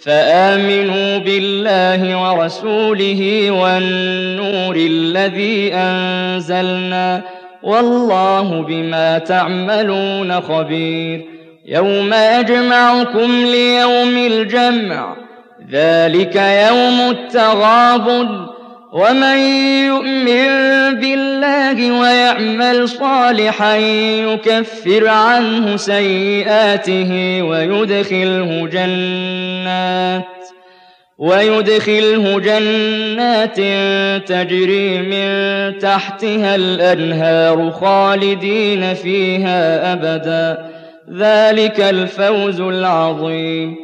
فآمنوا بالله ورسوله والنور الذي أنزلنا والله بما تعملون خبير. يوم يجمعكم ليوم الجمع ذلك يوم التغابن. ومن يؤمن بالله ويعمل صالحا يكفر عنه سيئاته ويدخله جنات ويدخله جنات تجري من تحتها الأنهار خالدين فيها أبدا ذلك الفوز العظيم